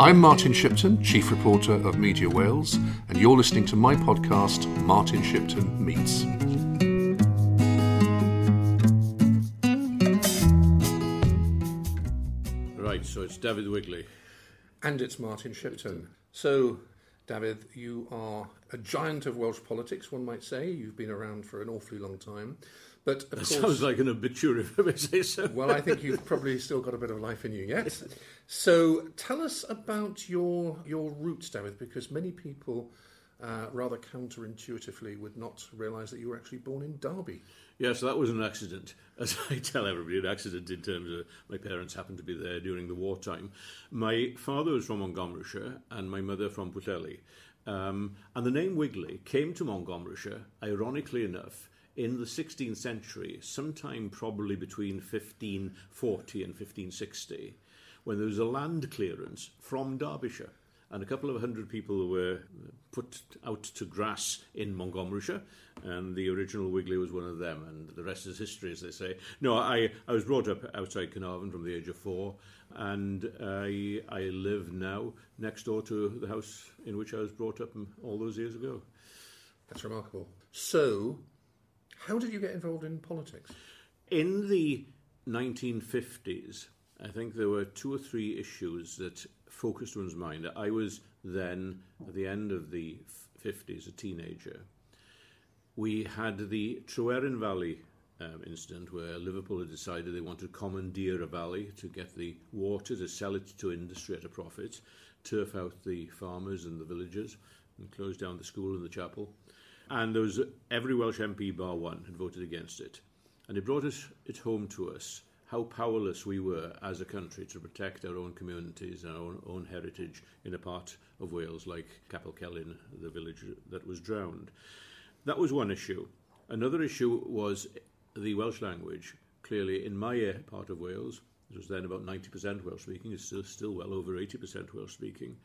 I'm Martin Shipton, Chief Reporter of Media Wales, and you're listening to my podcast, Martin Shipton Meets. Right, so it's David Wigley. And it's Martin Shipton. So, David, you are a giant of Welsh politics, one might say. You've been around for an awfully long time. But of That course, sounds like an obituary, if I say so. well, I think you've probably still got a bit of life in you yet. So, tell us about your your roots, David, because many people, uh, rather counterintuitively, would not realise that you were actually born in Derby. Yes, that was an accident. As I tell everybody, an accident in terms of my parents happened to be there during the wartime. My father was from Montgomeryshire and my mother from Pwllheli. Um, and the name Wigley came to Montgomeryshire, ironically enough, in the 16th century, sometime probably between 1540 and 1560, when there was a land clearance from Derbyshire. And a couple of hundred people were put out to grass in Montgomeryshire, and the original Wigley was one of them, and the rest is history, as they say. No, I, I was brought up outside Carnarvon from the age of four, and I, I live now next door to the house in which I was brought up all those years ago. That's remarkable. So, how did you get involved in politics? In the 1950s, I think there were two or three issues that focused one's mind. I was then, at the end of the 50s, a teenager. We had the Tryweryn Valley um, incident where Liverpool had decided they wanted to commandeer a valley to get the water to sell it to industry at a profit, turf out the farmers and the villagers, and close down the school and the chapel. And there was every Welsh MP bar one had voted against it. And it brought us, it home to us how powerless we were as a country to protect our own communities and our own, own heritage in a part of Wales like Capel Celyn, the village that was drowned. That was one issue. Another issue was the Welsh language. Clearly, in my uh, part of Wales, it was then about 90% Welsh speaking, it's still, still well over 80% Welsh speaking.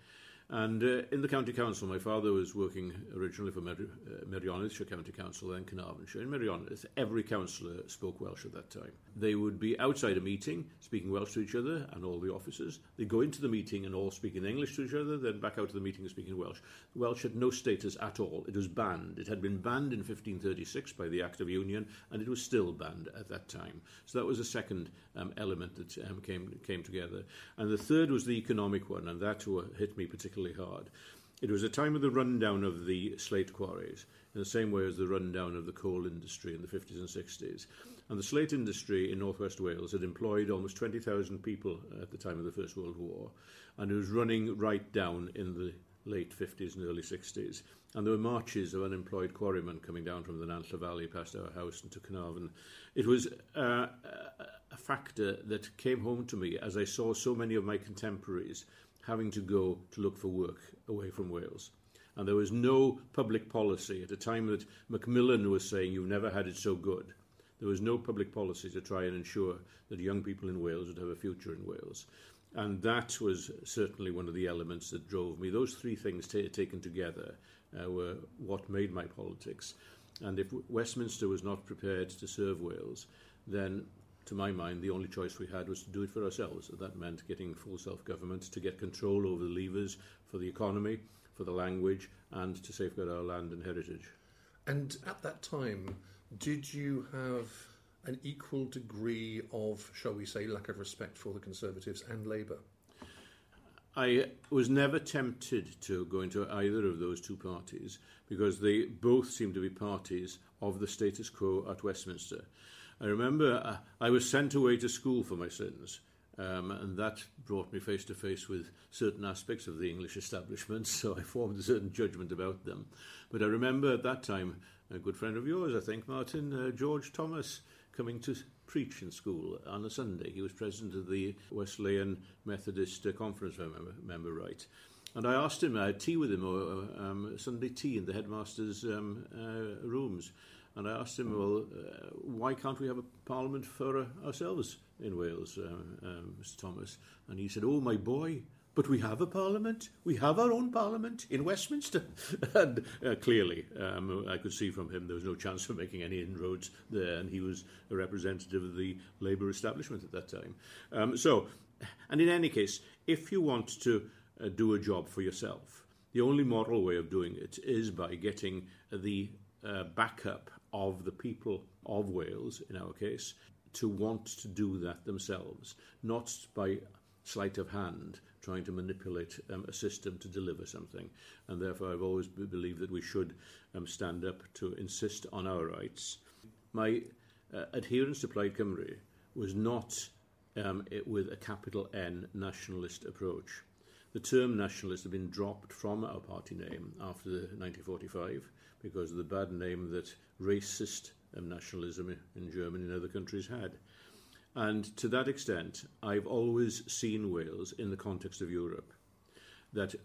And uh, in the county council, my father was working originally for Mer- uh, Merionethshire County Council, then Carnarvonshire. In Merioneth, every councillor spoke Welsh at that time. They would be outside a meeting, speaking Welsh to each other and all the officers. They'd go into the meeting and all speak in English to each other, then back out of the meeting and speaking Welsh. Welsh had no status at all. It was banned. It had been banned in 1536 by the Act of Union, and it was still banned at that time. So that was a second um, element that um, came, came together. And the third was the economic one, and that hit me particularly hard. It was a time of the rundown of the slate quarries, in the same way as the rundown of the coal industry in the 50s and 60s. And the slate industry in northwest Wales had employed almost 20,000 people at the time of the First World War, and it was running right down in the late 50s and early 60s. And there were marches of unemployed quarrymen coming down from the Nantlle Valley past our house into Carnarvon. It was uh, a factor that came home to me as I saw so many of my contemporaries having to go to look for work away from Wales. And there was no public policy at a time that Macmillan was saying, You've never had it so good. There was no public policy to try and ensure that young people in Wales would have a future in Wales. And that was certainly one of the elements that drove me. Those three things t- taken together uh, were what made my politics. And if Westminster was not prepared to serve Wales, then to my mind, the only choice we had was to do it for ourselves. That meant getting full self government to get control over the levers for the economy, for the language, and to safeguard our land and heritage. And at that time, did you have an equal degree of, shall we say, lack of respect for the Conservatives and Labour? I was never tempted to go into either of those two parties because they both seemed to be parties of the status quo at Westminster. I remember uh, I was sent away to school for my sins, um, and that brought me face to face with certain aspects of the English establishment, so I formed a certain judgment about them. But I remember at that time a good friend of yours, I think, Martin, uh, George Thomas, coming to preach in school on a Sunday. He was president of the Wesleyan Methodist uh, Conference, if I remember, remember right. And I asked him, I had tea with him, or um, Sunday tea in the headmaster's um, uh, rooms. And I asked him, well, uh, why can't we have a parliament for uh, ourselves in Wales, uh, Mr. Thomas? And he said, oh, my boy, but we have a parliament. We have our own parliament in Westminster. and uh, clearly, um, I could see from him there was no chance of making any inroads there, and he was a representative of the Labour establishment at that time. Um, so, and in any case, if you want to uh, do a job for yourself. The only moral way of doing it is by getting the uh, backup of the people of Wales, in our case, to want to do that themselves, not by sleight of hand trying to manipulate um, a system to deliver something. And therefore, I've always believed that we should um, stand up to insist on our rights. My uh, adherence to Plaid Cymru was not um, it, with a capital N nationalist approach. The term nationalist had been dropped from our party name after the 1945 because of the bad name that racist nationalism in Germany and other countries had. And to that extent, I've always seen Wales in the context of Europe. That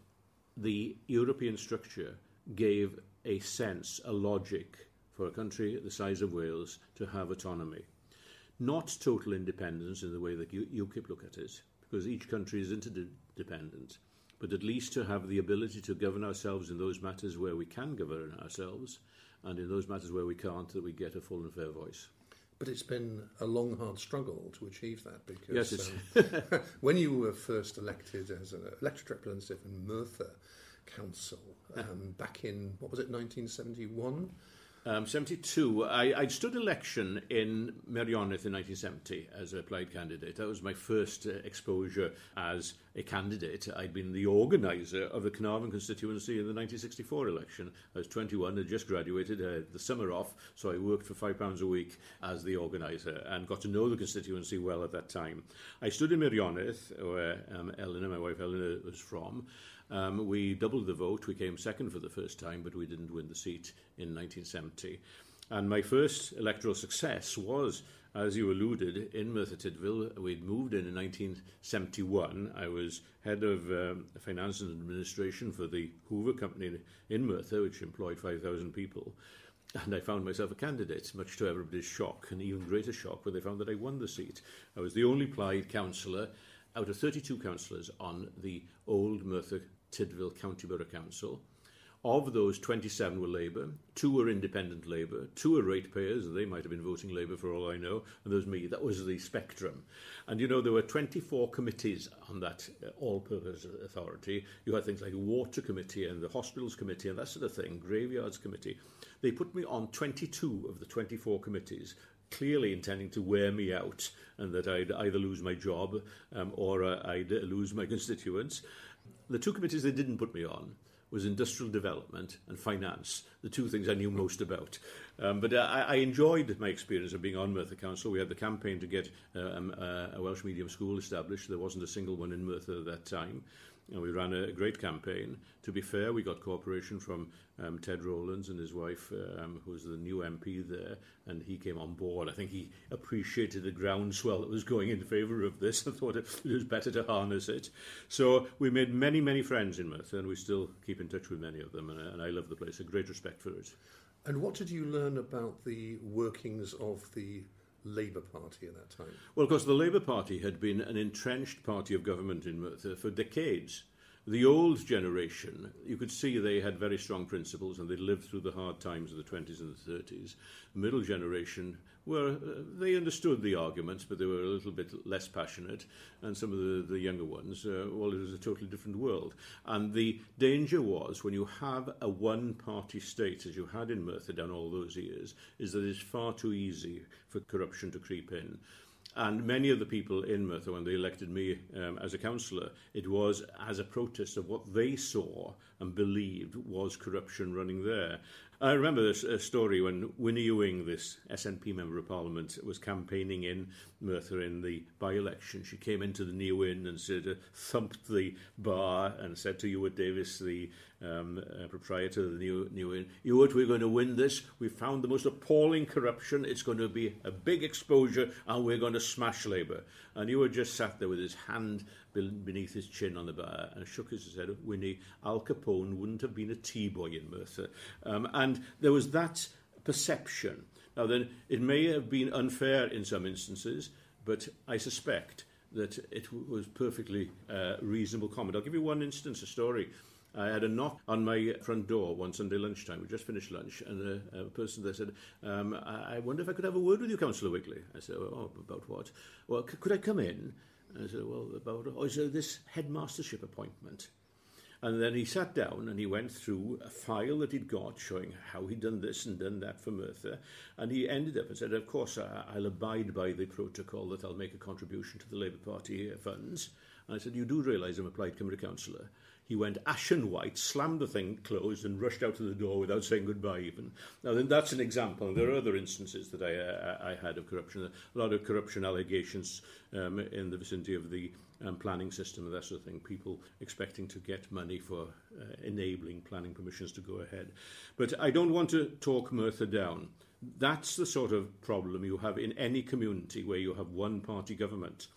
the European structure gave a sense, a logic for a country the size of Wales to have autonomy. Not total independence in the way that UKIP look at it, because each country is interdependent, but at least to have the ability to govern ourselves in those matters where we can govern ourselves, and in those matters where we can't, that we get a full and fair voice. But it's been a long, hard struggle to achieve that because yes, um, when you were first elected as an elected representative in Merthyr Council um, back in, what was it, 1971? Um, 72, I, I'd stood election in Merioneth in 1970 as a Plaid candidate. That was my first uh, exposure as a candidate. I'd been the organiser of the Carnarvon constituency in the 1964 election. I was 21, had just graduated, uh, the summer off, so I worked for £5 a week as the organiser and got to know the constituency well at that time. I stood in Merioneth, where um, Eleanor, my wife Eleanor, was from, Um, we doubled the vote. We came second for the first time, but we didn't win the seat in 1970. And my first electoral success was, as you alluded, in Merthyr Tydfil. We'd moved in in 1971. I was head of um, finance and administration for the Hoover Company in Merthyr, which employed 5,000 people. And I found myself a candidate, much to everybody's shock, and even greater shock when they found that I won the seat. I was the only Plaid councillor out of 32 councillors on the old Merthyr Tydfil County Borough Council. Of those, 27 were Labour, two were independent Labour, two were ratepayers, they might have been voting Labour for all I know, and there was me. That was the spectrum. And you know, there were 24 committees on that uh, all purpose authority. You had things like the Water Committee and the Hospitals Committee and that sort of thing, Graveyards Committee. They put me on 22 of the 24 committees, clearly intending to wear me out and that I'd either lose my job um, or uh, I'd lose my constituents. The two committees they didn't put me on was industrial development and finance, the two things I knew most about. Um, but I, I enjoyed my experience of being on Merthyr Council. We had the campaign to get uh, um, uh, a Welsh medium school established. There wasn't a single one in Merthyr at that time. And we ran a great campaign. To be fair, we got cooperation from um, Ted Rowlands and his wife, um, who was the new MP there, and he came on board. I think he appreciated the groundswell that was going in favour of this and thought it was better to harness it. So we made many, many friends in Merthyr, and we still keep in touch with many of them, and, and I love the place. A great respect for it. And what did you learn about the workings of the Labour Party at that time? Well, of course, the Labour Party had been an entrenched party of government in for decades. The old generation, you could see they had very strong principles and they lived through the hard times of the 20s and the 30s. The middle generation were, uh, they understood the arguments, but they were a little bit less passionate. And some of the, the younger ones, uh, well, it was a totally different world. And the danger was when you have a one party state, as you had in Merthyr down all those years, is that it's far too easy for corruption to creep in. And many of the people in Merthyr, when they elected me um, as a councillor, it was as a protest of what they saw and believed was corruption running there. I remember this a story when Winnie Ewing, this SNP member of parliament, was campaigning in Merthyr in the by-election. She came into the New Inn and said, uh, thumped the bar and said to Ewart Davis, the um, uh, proprietor of the New, New Inn, Ewart, we're going to win this. We found the most appalling corruption. It's going to be a big exposure and we're going to smash Labour. And Ewart just sat there with his hand beneath his chin on the bar and shook his head. Winnie, Al Capone wouldn't have been a tea boy in Merthyr. Um, and there was that perception. Now, then, it may have been unfair in some instances, but I suspect that it was perfectly uh, reasonable comment. I'll give you one instance, a story. I had a knock on my front door one Sunday lunchtime. We just finished lunch, and a, a person there said, um, I, I wonder if I could have a word with you, Councillor Wigley. I said, Oh, about what? Well, c- could I come in? I said, well, about, oh, there this headmastership appointment? And then he sat down and he went through a file that he'd got showing how he'd done this and done that for Merthyr. And he ended up and said, Of course, I'll abide by the protocol that I'll make a contribution to the Labour Party funds. And I said, You do realise I'm a Plaid Cymru councillor? He went ashen white, slammed the thing closed, and rushed out of the door without saying goodbye even. Now, then that's an example. There are other instances that I, uh, I had of corruption. A lot of corruption allegations um, in the vicinity of the um, planning system and that sort of thing. People expecting to get money for uh, enabling planning permissions to go ahead. But I don't want to talk Merthyr down. That's the sort of problem you have in any community where you have one party government.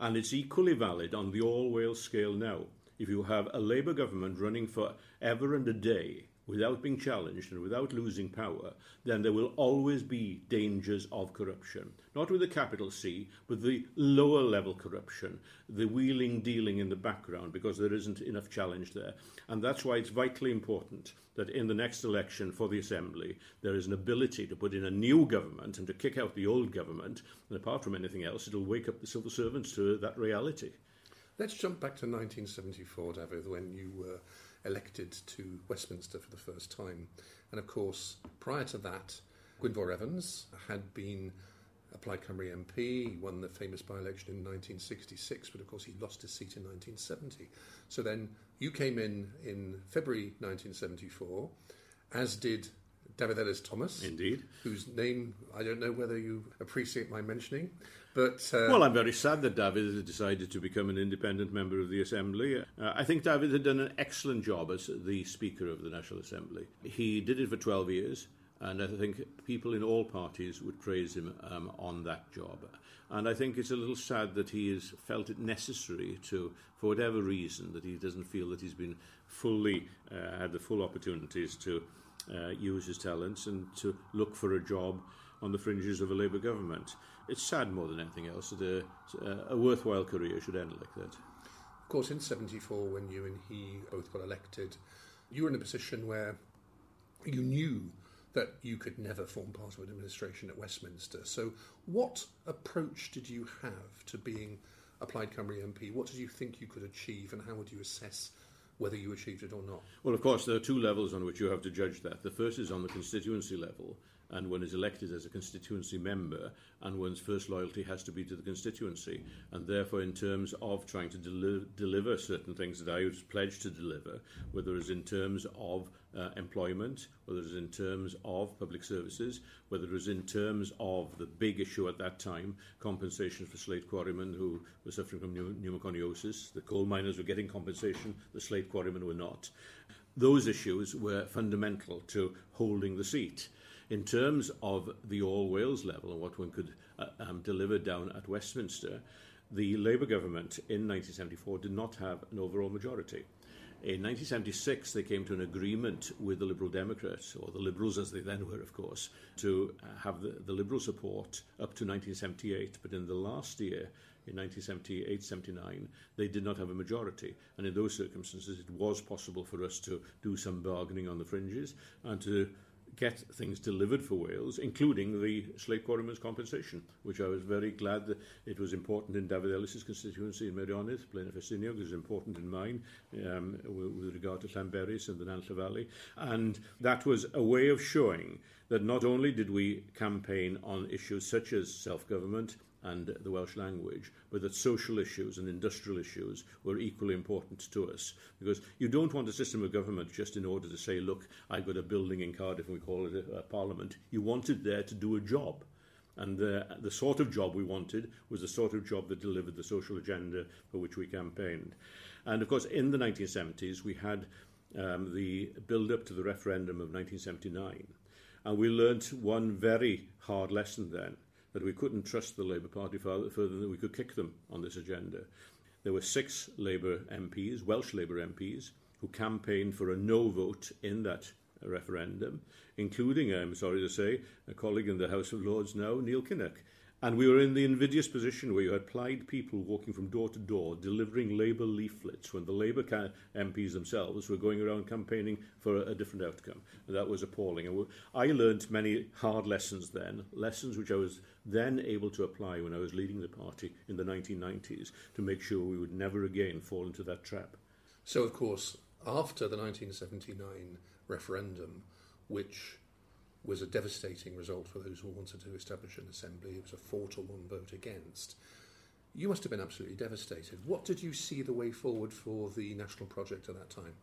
And it's equally valid on the all Wales scale now if you have a Labour government running for ever and a day without being challenged and without losing power, then there will always be dangers of corruption. Not with a capital C, but the lower level corruption, the wheeling dealing in the background, because there isn't enough challenge there. And that's why it's vitally important that in the next election for the Assembly, there is an ability to put in a new government and to kick out the old government. And apart from anything else, it'll wake up the civil servants to that reality. Let's jump back to 1974, David, when you were elected to Westminster for the first time. And of course, prior to that, Gwynfor Evans had been a Plaid Cymru MP. He won the famous by election in 1966, but of course he lost his seat in 1970. So then you came in in February 1974, as did David Ellis Thomas. Indeed. Whose name I don't know whether you appreciate my mentioning. But, uh, well, I'm very sad that David has decided to become an independent member of the Assembly. Uh, I think David had done an excellent job as the Speaker of the National Assembly. He did it for 12 years, and I think people in all parties would praise him um, on that job. And I think it's a little sad that he has felt it necessary to, for whatever reason, that he doesn't feel that he's been fully, uh, had the full opportunities to uh, use his talents and to look for a job on the fringes of a Labour government. It's sad more than anything else that a, a worthwhile career should end like that. Of course, in 74, when you and he both got elected, you were in a position where you knew that you could never form part of an administration at Westminster. So, what approach did you have to being a Plaid Cymru MP? What did you think you could achieve, and how would you assess whether you achieved it or not? Well, of course, there are two levels on which you have to judge that. The first is on the constituency level, and one is elected as a constituency member, and one's first loyalty has to be to the constituency. And therefore, in terms of trying to deli- deliver certain things that I was pledged to deliver, whether it's in terms of uh, employment, whether it's in terms of public services, whether it was in terms of the big issue at that time, compensation for slate quarrymen who were suffering from pneumoconiosis. The coal miners were getting compensation, the slate quarrymen were not. Those issues were fundamental to holding the seat. In terms of the all Wales level and what one could uh, um, deliver down at Westminster, the Labour government in 1974 did not have an overall majority. In 1976, they came to an agreement with the Liberal Democrats, or the Liberals as they then were, of course, to uh, have the, the Liberal support up to 1978. But in the last year, in 1978 79, they did not have a majority. And in those circumstances, it was possible for us to do some bargaining on the fringes and to get things delivered for Wales, including the slate quarrymen's compensation, which I was very glad that it was important in David Ellis's constituency in Meirionnydd, Blaenau Ffestiniog, was important in mine um, with, with regard to Llanberis and the Nantlle Valley. And that was a way of showing that not only did we campaign on issues such as self-government, and the Welsh language, but that social issues and industrial issues were equally important to us. Because you don't want a system of government just in order to say, look, I've got a building in Cardiff and we call it a, a parliament. You want it there to do a job. And the, the sort of job we wanted was the sort of job that delivered the social agenda for which we campaigned. And of course, in the 1970s, we had um, the build up to the referendum of 1979. And we learnt one very hard lesson then that we couldn't trust the Labour Party further, than we could kick them on this agenda. There were six Labour MPs, Welsh Labour MPs, who campaigned for a no vote in that referendum, including, I'm sorry to say, a colleague in the House of Lords now, Neil Kinnock. And we were in the invidious position where you had Plaid people walking from door to door delivering Labour leaflets when the Labour MPs themselves were going around campaigning for a, a different outcome. And that was appalling. And I learned many hard lessons then, lessons which I was then able to apply when I was leading the party in the 1990s to make sure we would never again fall into that trap. So, of course, after the 1979 referendum, which was a devastating result for those who wanted to establish an assembly. It was a four to one vote against. You must have been absolutely devastated. What did you see the way forward for the national project at that time?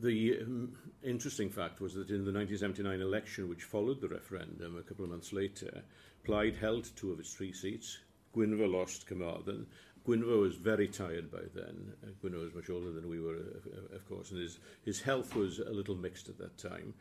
The um, interesting fact was that in the 1979 election, which followed the referendum a couple of months later, Plaid held two of its three seats. Gwynfor lost Carmarthen. Gwynfor was very tired by then. Uh, Gwynfor was much older than we were, of course, and his, his health was a little mixed at that time.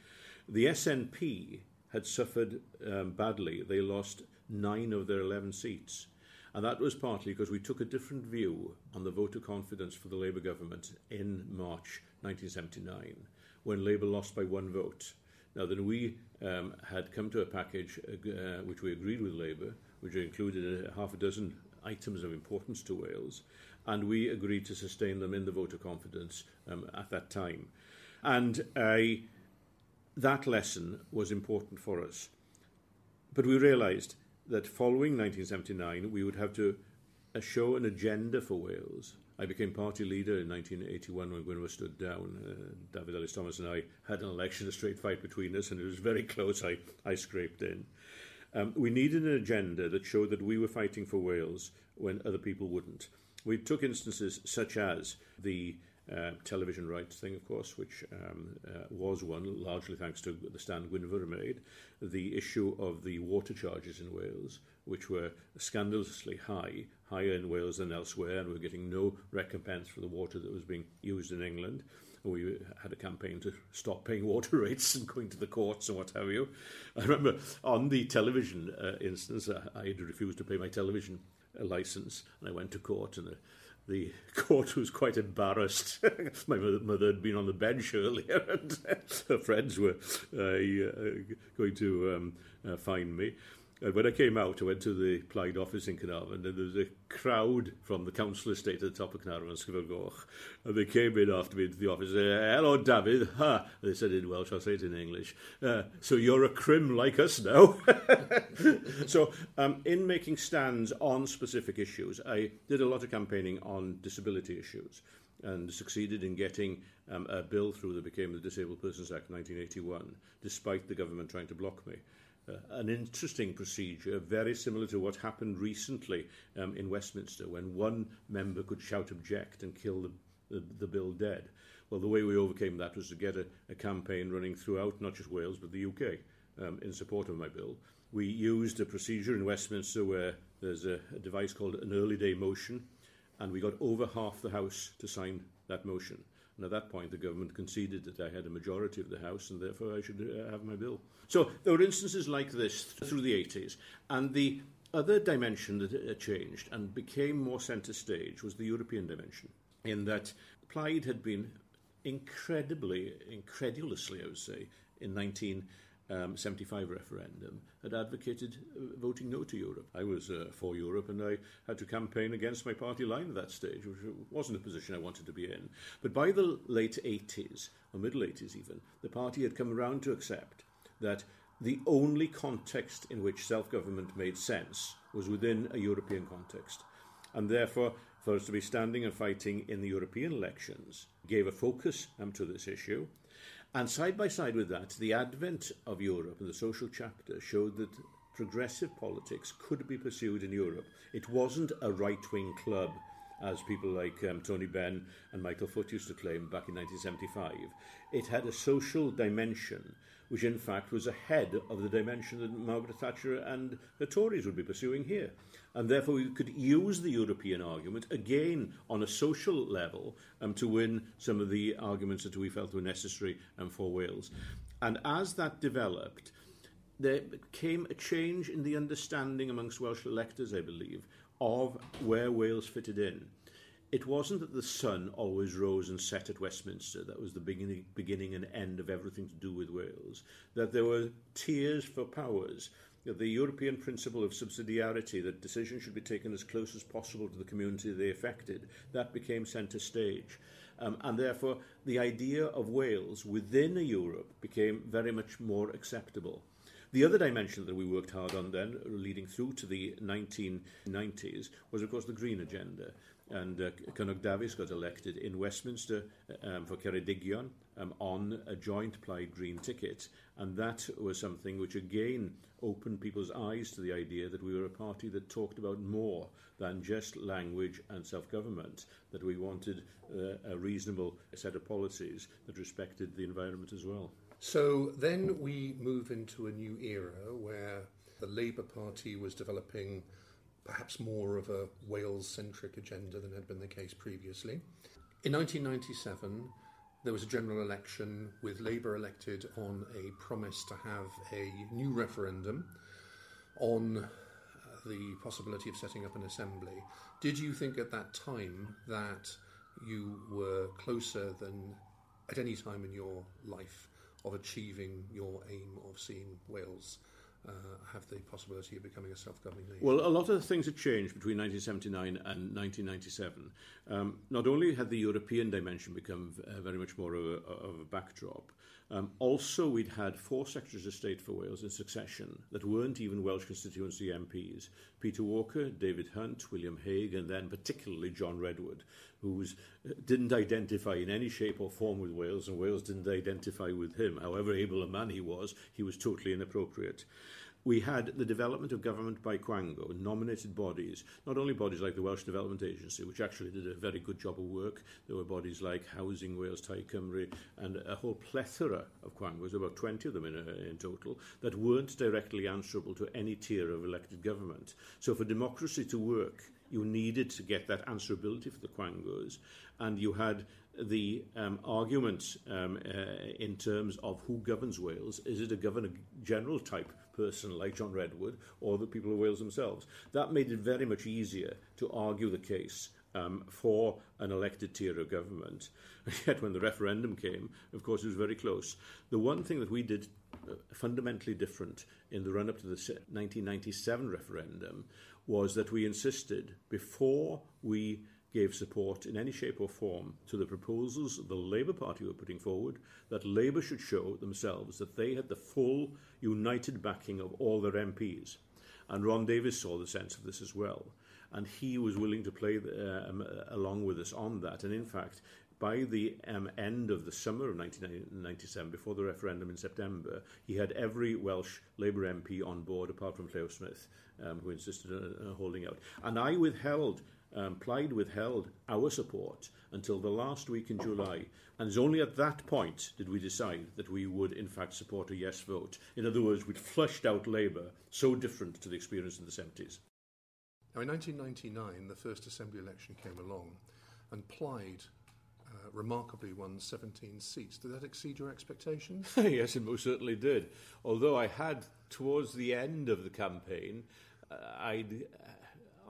The SNP had suffered um, badly. They lost nine of their 11 seats. And that was partly because we took a different view on the vote of confidence for the Labour government in March 1979, when Labour lost by one vote. Now, then we um, had come to a package uh, which we agreed with Labour, which included a half a dozen items of importance to Wales, and we agreed to sustain them in the vote of confidence um, at that time. And I that lesson was important for us. But we realised that following 1979, we would have to uh, show an agenda for Wales. I became party leader in 1981 when Gwynfor stood down. Uh, David Ellis Thomas and I had an election, a straight fight between us, and it was very close. I, I scraped in. Um, we needed an agenda that showed that we were fighting for Wales when other people wouldn't. We took instances such as the uh, television rights thing, of course, which um, uh, was one, largely thanks to the stand Gwynfor made, the issue of the water charges in Wales, which were scandalously high, higher in Wales than elsewhere, and we're getting no recompense for the water that was being used in England. We had a campaign to stop paying water rates and going to the courts and what have you. I remember on the television uh, instance, I, I had refused to pay my television license, and I went to court, and the court was quite embarrassed. My mother had been on the bench earlier, and her friends were uh, uh, going to um, uh, find me. And when I came out, I went to the Plaid office in Carnarvon, and there was a crowd from the council estate at the top of Carnarvon, Sgubor Goch. And they came in after me into the office and said, Hello, David. Ha! They said in Welsh, I'll say it in English. Uh, so you're a crim like us now. so, um, in making stands on specific issues, I did a lot of campaigning on disability issues and succeeded in getting um, a bill through that became the Disabled Persons Act 1981, despite the government trying to block me uh, an interesting procedure, very similar to what happened recently um, in Westminster, when one member could shout object and kill the, the, the bill dead. Well, the way we overcame that was to get a, a campaign running throughout, not just Wales, but the UK, um, in support of my bill. We used a procedure in Westminster where there's a, a device called an early day motion, and we got over half the House to sign that motion. And at that point, the government conceded that I had a majority of the House and therefore I should uh, have my bill. So there were instances like this through the 80s. And the other dimension that uh, changed and became more centre stage was the European dimension, in that Plaid had been incredibly, incredulously, I would say, in 19 um, 75 referendum had advocated uh, voting no to Europe. I was uh, for Europe and I had to campaign against my party line at that stage, which wasn't a position I wanted to be in. But by the late 80s, or middle 80s even, the party had come around to accept that the only context in which self government made sense was within a European context. And therefore, for us to be standing and fighting in the European elections gave a focus um, to this issue and side by side with that, the advent of Europe and the social chapter showed that progressive politics could be pursued in Europe. It wasn't a right wing club, as people like um, Tony Benn and Michael Foot used to claim back in 1975. It had a social dimension, which in fact was ahead of the dimension that Margaret Thatcher and the Tories would be pursuing here and therefore we could use the European argument again on a social level um, to win some of the arguments that we felt were necessary um, for Wales. And as that developed, there came a change in the understanding amongst Welsh electors, I believe, of where Wales fitted in. It wasn't that the sun always rose and set at Westminster. That was the beginning, beginning and end of everything to do with Wales. That there were tiers for powers the European principle of subsidiarity, that decisions should be taken as close as possible to the community they affected, that became centre stage. Um, and therefore, the idea of Wales within Europe became very much more acceptable. The other dimension that we worked hard on then, leading through to the 1990s, was of course the Green Agenda. And uh, Cynog Dafis got elected in Westminster um, for Ceredigion um, on a joint Plaid Green ticket. And that was something which again opened people's eyes to the idea that we were a party that talked about more than just language and self government, that we wanted uh, a reasonable set of policies that respected the environment as well. So then we move into a new era where the Labour Party was developing perhaps more of a Wales centric agenda than had been the case previously. In 1997, there was a general election with Labour elected on a promise to have a new referendum on uh, the possibility of setting up an assembly. Did you think at that time that you were closer than at any time in your life of achieving your aim of seeing Wales uh, have the possibility of becoming a self-governing nation? Well, a lot of things have changed between 1979 and 1997. Um, not only had the European dimension become uh, very much more of a, of a backdrop, um, also we'd had four Secretaries of State for Wales in succession that weren't even Welsh constituency MPs. Peter Walker, David Hunt, William Hague, and then particularly John Redwood, who uh, didn't identify in any shape or form with Wales, and Wales didn't identify with him. However able a man he was, he was totally inappropriate we had the development of government by Quango, nominated bodies, not only bodies like the Welsh Development Agency, which actually did a very good job of work, there were bodies like Housing Wales, Tai Cymru, and a whole plethora of Quangos, about 20 of them in, uh, in total, that weren't directly answerable to any tier of elected government. So for democracy to work, you needed to get that answerability for the Quangos, and you had the um, argument um, uh, in terms of who governs Wales. Is it a governor general type person like John Redwood or the people of Wales themselves? That made it very much easier to argue the case um, for an elected tier of government. Yet when the referendum came, of course, it was very close. The one thing that we did uh, fundamentally different in the run up to the 1997 referendum was that we insisted before we gave support in any shape or form to the proposals the Labour Party were putting forward, that Labour should show themselves that they had the full united backing of all their MPs. And Ron Davies saw the sense of this as well. And he was willing to play the, um, along with us on that. And in fact, by the um, end of the summer of 1997, before the referendum in September, he had every Welsh Labour MP on board, apart from Llew Smith, um, who insisted on uh, holding out. And I withheld um, Plaid withheld our support until the last week in July, and it's only at that point did we decide that we would in fact support a yes vote. In other words, we'd flushed out Labour, so different to the experience in the 70s. Now, in 1999, the first Assembly election came along, and Plaid uh, remarkably won 17 seats. Did that exceed your expectations? yes, it most certainly did. Although I had, towards the end of the campaign, uh, I'd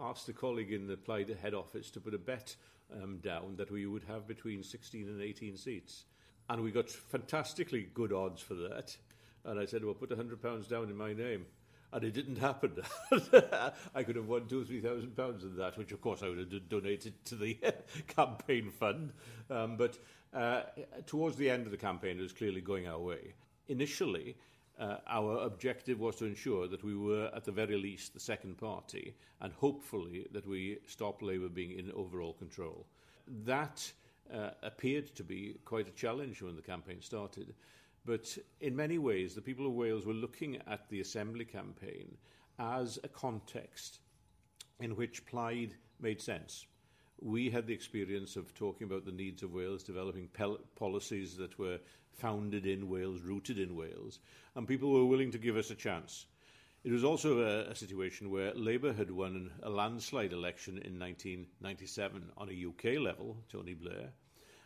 asked a colleague in the Plaid head office to put a bet um, down that we would have between 16 and 18 seats. And we got fantastically good odds for that. And I said, well, put £100 down in my name. And it didn't happen. I could have won two or three thousand pounds in that, which of course I would have donated to the campaign fund. Um, but uh, towards the end of the campaign, it was clearly going our way. Initially, uh, our objective was to ensure that we were, at the very least, the second party, and hopefully that we stop Labour being in overall control. That uh, appeared to be quite a challenge when the campaign started, but in many ways, the people of Wales were looking at the Assembly campaign as a context in which Plaid made sense. We had the experience of talking about the needs of Wales, developing policies that were founded in Wales, rooted in Wales, and people were willing to give us a chance. It was also a, a situation where Labour had won a landslide election in 1997 on a UK level, Tony Blair,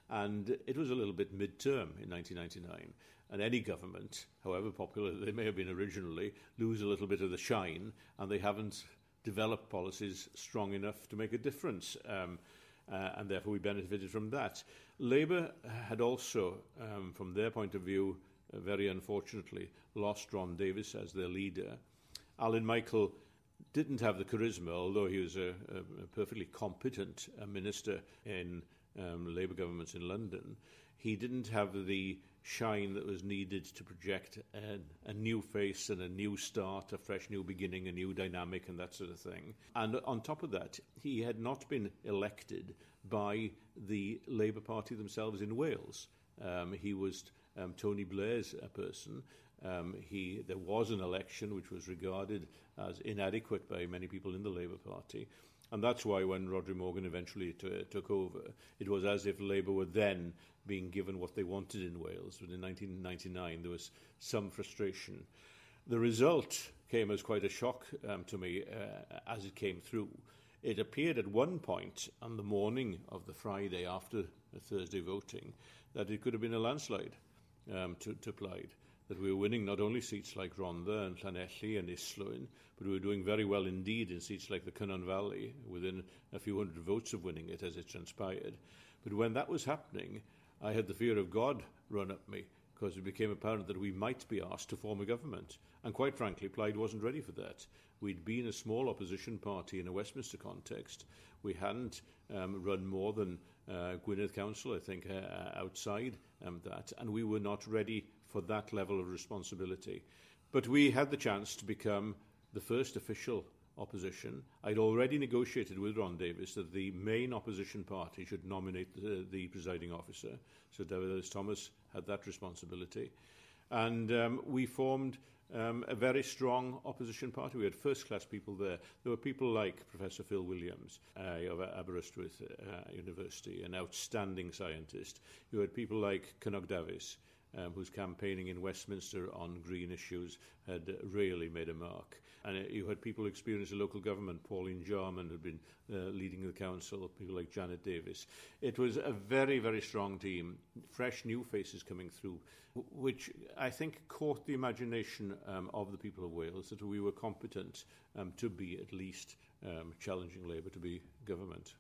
and it was a little bit mid-term in 1999. And any government, however popular they may have been originally, lose a little bit of the shine, and they haven't developed policies strong enough to make a difference. Um, uh, and therefore we benefited from that. Labour had also, um, from their point of view, uh, very unfortunately, lost Ron Davies as their leader. Alun Michael didn't have the charisma, although he was a, a, perfectly competent uh, minister in um, Labour governments in London. He didn't have the shine that was needed to project a, a, new face and a new start, a fresh new beginning, a new dynamic, and that sort of thing. And on top of that, he had not been elected by the Labour Party themselves in Wales. Um, he was um, Tony Blair's uh, person. Um, he, there was an election which was regarded as inadequate by many people in the Labour Party. And that's why when Rhodri Morgan eventually t- took over, it was as if Labour were then being given what they wanted in Wales. But in 1999, there was some frustration. The result came as quite a shock um, to me uh, as it came through. It appeared at one point on the morning of the Friday after the Thursday voting that it could have been a landslide um, to, to Plaid that we were winning not only seats like Rhondda and Llanelli and Islwyn, but we were doing very well indeed in seats like the Cynon Valley, within a few hundred votes of winning it as it transpired. But when that was happening, I had the fear of God run up me because it became apparent that we might be asked to form a government. And quite frankly, Plaid wasn't ready for that. We'd been a small opposition party in a Westminster context. We hadn't um, run more than uh, Gwynedd Council, I think, uh, outside um, that, and we were not ready for that level of responsibility. But we had the chance to become the first official opposition. I'd already negotiated with Ron Davies that the main opposition party should nominate the, the presiding officer. So David Ellis Thomas had that responsibility. And um, we formed um, a very strong opposition party. We had first class people there. There were people like Professor Phil Williams uh, of Aberystwyth uh, University, an outstanding scientist. You had people like Cynog Dafis, um, whose campaigning in Westminster on green issues had really made a mark. And uh, you had people experienced the local government. Pauline Jarman had been uh, leading the council, people like Janet Davies. It was a very, very strong team, fresh new faces coming through, which I think caught the imagination um, of the people of Wales that we were competent um, to be at least um, challenging Labour to be government.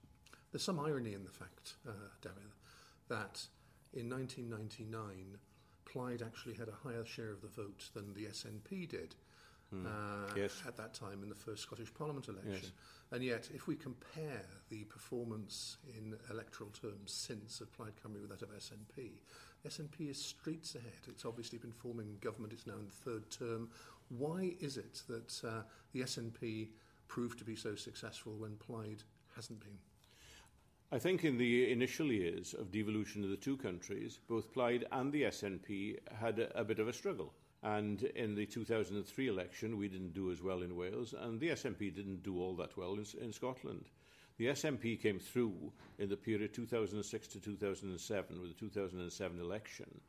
There's some irony in the fact, uh, David, that in 1999 Plaid actually had a higher share of the vote than the SNP did. Mm. Uh, yes. At that time, in the first Scottish Parliament election, yes. and yet, if we compare the performance in electoral terms since of Plaid Cymru with that of SNP, SNP is streets ahead. It's obviously been forming government. It's now in the third term. Why is it that uh, the SNP proved to be so successful when Plaid hasn't been? I think in the initial years of devolution of the two countries, both Plaid and the SNP had a, a bit of a struggle. And in the 2003 election, we didn't do as well in Wales, and the SNP didn't do all that well in, in Scotland. The SNP came through in the period 2006 to 2007 with the 2007 election,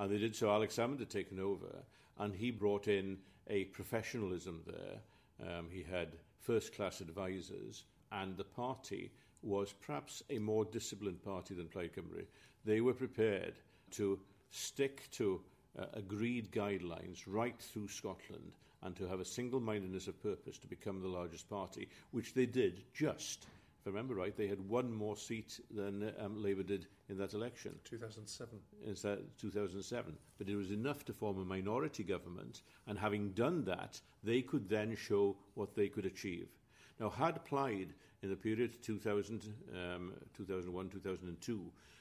and they did so. Alex Salmond had taken over, and he brought in a professionalism there. Um, he had first class advisors, and the party was perhaps a more disciplined party than Plaid Cymru. They were prepared to stick to uh, agreed guidelines right through Scotland and to have a single mindedness of purpose to become the largest party, which they did just. If I remember right, they had one more seat than um, Labour did in that election. 2007. In 2007. But it was enough to form a minority government, and having done that, they could then show what they could achieve. Now, had Plaid in the period 2000, um, 2001 2002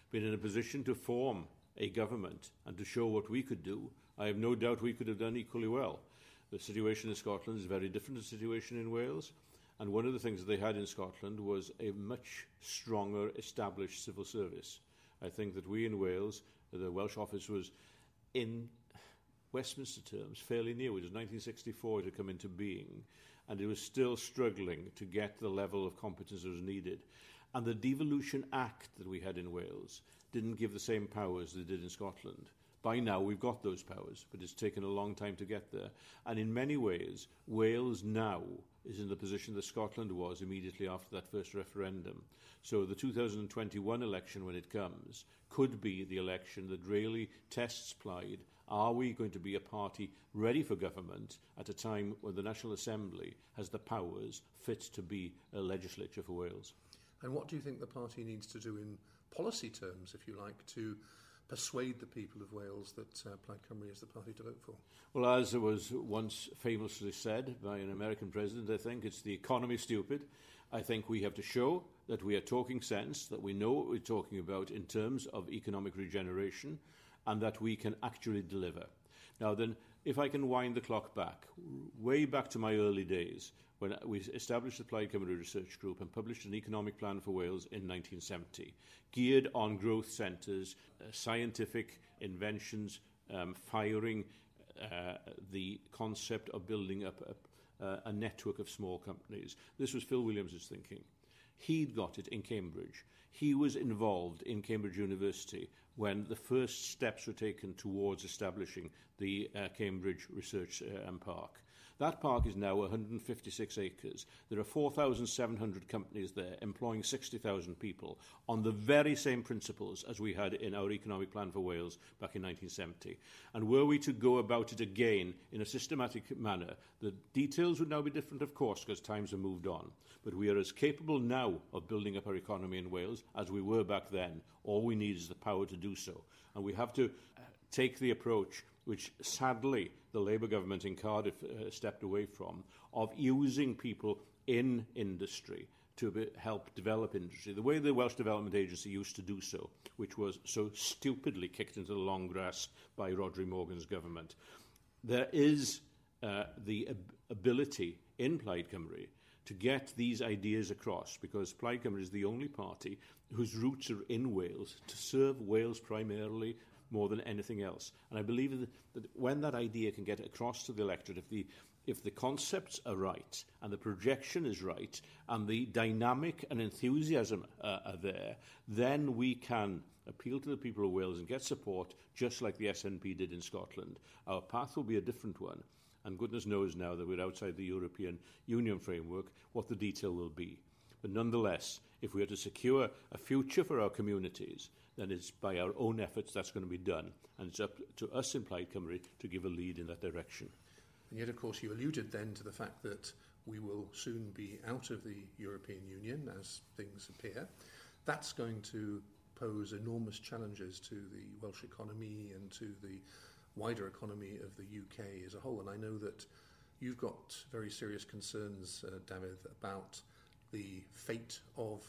been in a position to form a government and to show what we could do, I have no doubt we could have done equally well. The situation in Scotland is very different to the situation in Wales. And one of the things that they had in Scotland was a much stronger established civil service. I think that we in Wales, the Welsh office was in Westminster terms fairly new. It was 1964 to come into being and it was still struggling to get the level of competence that was needed. And the Devolution Act that we had in Wales didn't give the same powers they did in Scotland. By now, we've got those powers, but it's taken a long time to get there. And in many ways, Wales now is in the position that Scotland was immediately after that first referendum. So the 2021 election, when it comes, could be the election that really tests Plaid. Are we going to be a party ready for government at a time when the National Assembly has the powers fit to be a legislature for Wales? And what do you think the party needs to do in policy terms, if you like, to persuade the people of Wales that uh, Plaid Cymru is the party to vote for? Well, as it was once famously said by an American president, I think it's the economy stupid. I think we have to show that we are talking sense, that we know what we're talking about in terms of economic regeneration, and that we can actually deliver. Now, then, if I can wind the clock back, way back to my early days, when we established the Plaid Cymru Research Group and published an economic plan for Wales in 1970, geared on growth centres, uh, scientific inventions, um, firing uh, the concept of building up a, uh, a network of small companies. This was Phil Williams' thinking. He'd got it in Cambridge. He was involved in Cambridge University when the first steps were taken towards establishing the uh, Cambridge Research uh, Park. That park is now 156 acres. There are 4,700 companies there employing 60,000 people on the very same principles as we had in our economic plan for Wales back in 1970. And were we to go about it again in a systematic manner, the details would now be different, of course, because times have moved on. But we are as capable now of building up our economy in Wales as we were back then. All we need is the power to do so. And we have to uh, take the approach which sadly the Labour government in Cardiff uh, stepped away from, of using people in industry to be, help develop industry, the way the Welsh Development Agency used to do so, which was so stupidly kicked into the long grass by Rhodri Morgan's government. There is uh, the ab- ability in Plaid Cymru to get these ideas across because Plaid Cymru is the only party whose roots are in Wales to serve Wales primarily more than anything else. And I believe that when that idea can get across to the electorate, if the if the concepts are right and the projection is right and the dynamic and enthusiasm uh, are there, then we can appeal to the people of Wales and get support, just like the SNP did in Scotland. Our path will be a different one, and goodness knows now that we're outside the European Union framework what the detail will be. But nonetheless, if we are to secure a future for our communities, then it's by our own efforts that's going to be done. And it's up to us in Plaid Cymru to give a lead in that direction. And yet, of course, you alluded then to the fact that we will soon be out of the European Union as things appear. That's going to pose enormous challenges to the Welsh economy and to the wider economy of the UK as a whole. And I know that you've got very serious concerns, uh, David, about the fate of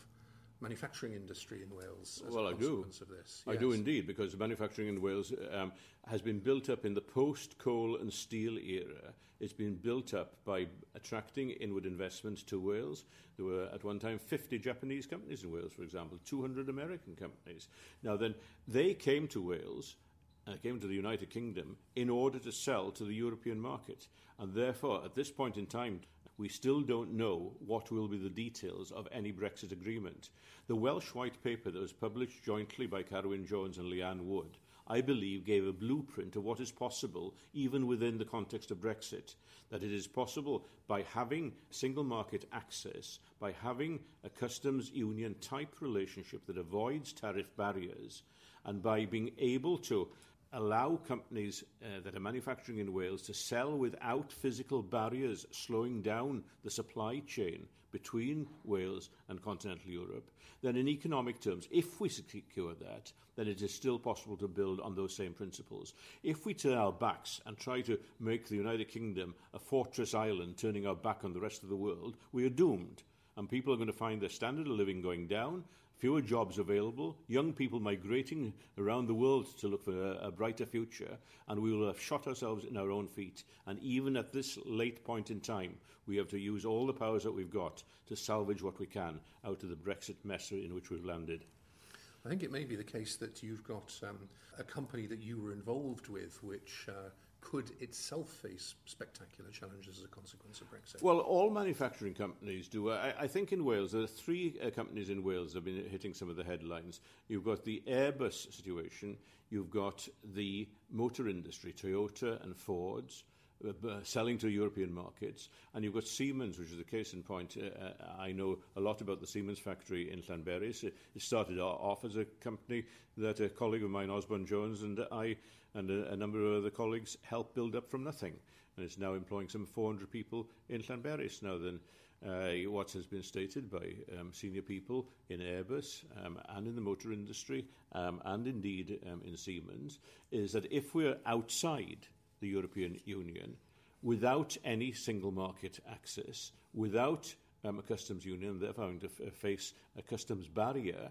manufacturing industry in Wales as well, a consequence I do. of this. I do indeed, because the manufacturing in Wales um, has been built up in the post-coal and steel era. It's been built up by attracting inward investment to Wales. There were at one time 50 Japanese companies in Wales, for example, 200 American companies. Now then, they came to Wales uh, came to the United Kingdom in order to sell to the European market. And therefore, at this point in time, we still don't know what will be the details of any Brexit agreement. The Welsh White Paper that was published jointly by Carwyn Jones and Leanne Wood, I believe, gave a blueprint of what is possible even within the context of Brexit. That it is possible by having single market access, by having a customs union type relationship that avoids tariff barriers, and by being able to allow companies uh, that are manufacturing in Wales to sell without physical barriers slowing down the supply chain between Wales and continental Europe, then in economic terms, if we secure that, then it is still possible to build on those same principles. If we turn our backs and try to make the United Kingdom a fortress island, turning our back on the rest of the world, we are doomed. And people are going to find their standard of living going down, fewer jobs available, young people migrating around the world to look for a, a, brighter future, and we will have shot ourselves in our own feet. And even at this late point in time, we have to use all the powers that we've got to salvage what we can out of the Brexit mess in which we've landed. I think it may be the case that you've got um, a company that you were involved with, which uh, could itself face spectacular challenges as a consequence of Brexit? Well, all manufacturing companies do. I, I think in Wales, there are three uh, companies in Wales that have been hitting some of the headlines. You've got the Airbus situation, you've got the motor industry, Toyota and Ford's. Uh, selling to European markets. And you've got Siemens, which is a case in point. Uh, uh, I know a lot about the Siemens factory in Llanberis. It started off as a company that a colleague of mine, Osborne Jones, and I and a, a number of other colleagues helped build up from nothing. And it's now employing some 400 people in Llanberis now then. uh, what has been stated by um, senior people in Airbus um, and in the motor industry um, and indeed um, in Siemens is that if we're outside the European Union without any single market access, without um, a customs union, therefore having to f- face a customs barrier,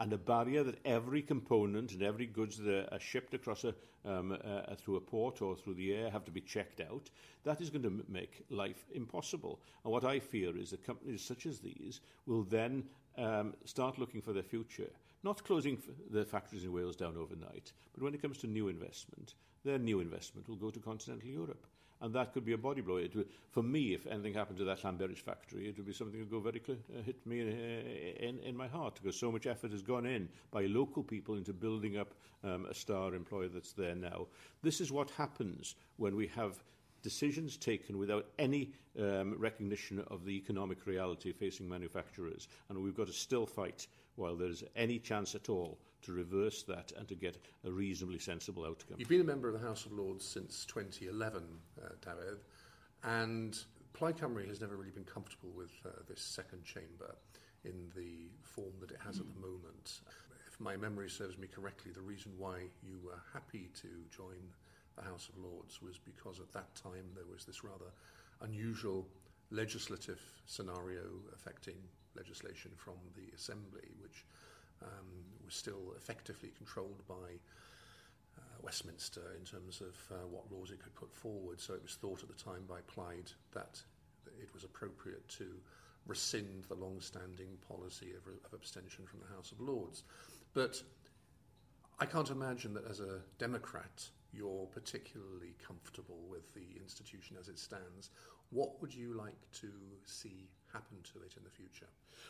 and a barrier that every component and every goods that are shipped across a, um, through a port or through the air have to be checked out, that is going to make life impossible. And what I fear is that companies such as these will then um, start looking for their future, not closing their factories in Wales down overnight, but when it comes to new investment, their new investment will go to continental Europe and that could be a body blow. It for me, if anything happened to that Llanberis factory, it would be something that would go very clear, uh, hit me in, uh, in, in my heart because so much effort has gone in by local people into building up um, a star employer that's there now. This is what happens when we have decisions taken without any um, recognition of the economic reality facing manufacturers, and we've got to still fight while there's any chance at all to reverse that and to get a reasonably sensible outcome. You've been a member of the House of Lords since 2011, uh, David, and Plaid Cymru has never really been comfortable with uh, this second chamber in the form that it has at the moment. If my memory serves me correctly, the reason why you were happy to join the House of Lords was because at that time there was this rather unusual legislative scenario affecting legislation from the Assembly, which um, was still effectively controlled by uh, Westminster in terms of uh, what laws it could put forward. So it was thought at the time by Plaid that it was appropriate to rescind the long-standing policy of, of abstention from the House of Lords. But I can't imagine that as a Democrat you're particularly comfortable with the institution as it stands. What would you like to see happen to it in the future?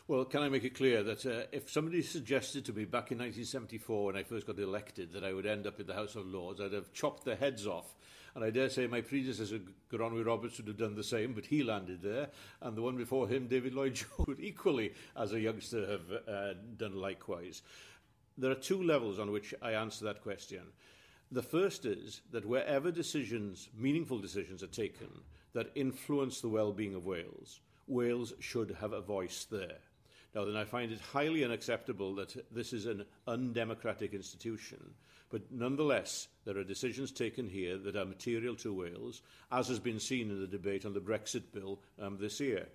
Well, can I make it clear that uh, if somebody suggested to me back in 1974 when I first got elected that I would end up in the House of Lords, I'd have chopped their heads off. And I dare say my predecessor, Goronwy Roberts, would have done the same, but he landed there. And the one before him, David Lloyd George, would equally, as a youngster, have uh, done likewise. There are two levels on which I answer that question. The first is that wherever decisions, meaningful decisions, are taken that influence the well-being of Wales, Wales should have a voice there. Now, then I find it highly unacceptable that this is an undemocratic institution, but nonetheless, there are decisions taken here that are material to Wales, as has been seen in the debate on the Brexit bill um, this year.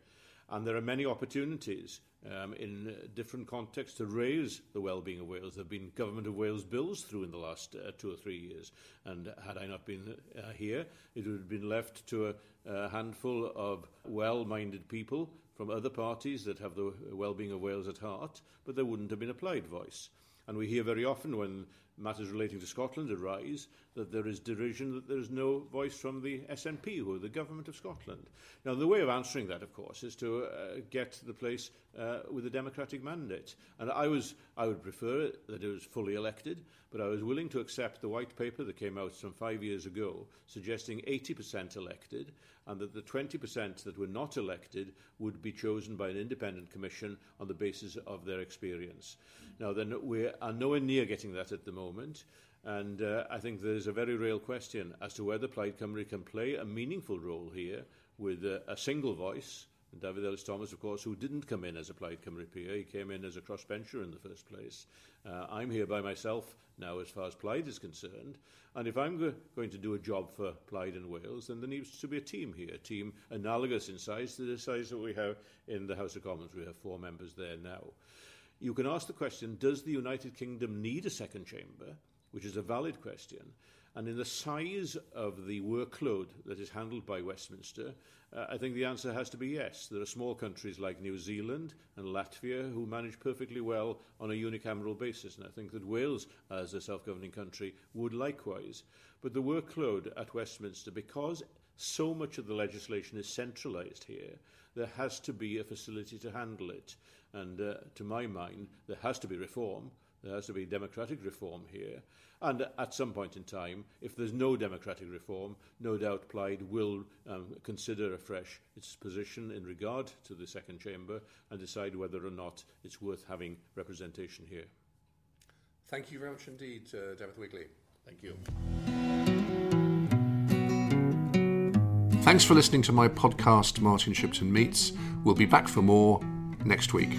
And there are many opportunities um, in different contexts to raise the well-being of Wales. There have been Government of Wales bills through in the last uh, two or three years, and had I not been uh, here, it would have been left to a, a handful of well-minded people from other parties that have the well-being of Wales at heart, but there wouldn't have been a Plaid voice. And we hear very often when matters relating to Scotland arise that there is derision that there is no voice from the SNP, who are the government of Scotland. Now, the way of answering that, of course, is to uh, get the place uh, with a democratic mandate. And I, was, I would prefer that it was fully elected, but I was willing to accept the white paper that came out some five years ago suggesting 80% elected and that the 20% that were not elected would be chosen by an independent commission on the basis of their experience. Now, then, we are nowhere near getting that at the moment. And uh, I think there's a very real question as to whether Plaid Cymru can play a meaningful role here with uh, a single voice And David Ellis Thomas, of course, who didn't come in as a Plaid Cymru peer, he came in as a crossbencher in the first place. Uh, I'm here by myself now as far as Plaid is concerned, and if I'm go going to do a job for Plaid in Wales, then there needs to be a team here, a team analogous in size to the size that we have in the House of Commons. We have four members there now. You can ask the question, does the United Kingdom need a second chamber? Which is a valid question. And in the size of the workload that is handled by Westminster, uh, I think the answer has to be yes. There are small countries like New Zealand and Latvia who manage perfectly well on a unicameral basis, and I think that Wales, as a self-governing country, would likewise. But the workload at Westminster, because so much of the legislation is centralised here, there has to be a facility to handle it. And uh, to my mind, there has to be reform. There has to be democratic reform here. And at some point in time, if there's no democratic reform, no doubt Plaid will um, consider afresh its position in regard to the second chamber and decide whether or not it's worth having representation here. Thank you very much indeed, uh, David Wigley. Thank you. Thanks for listening to my podcast, Martin Shipton Meets. We'll be back for more next week.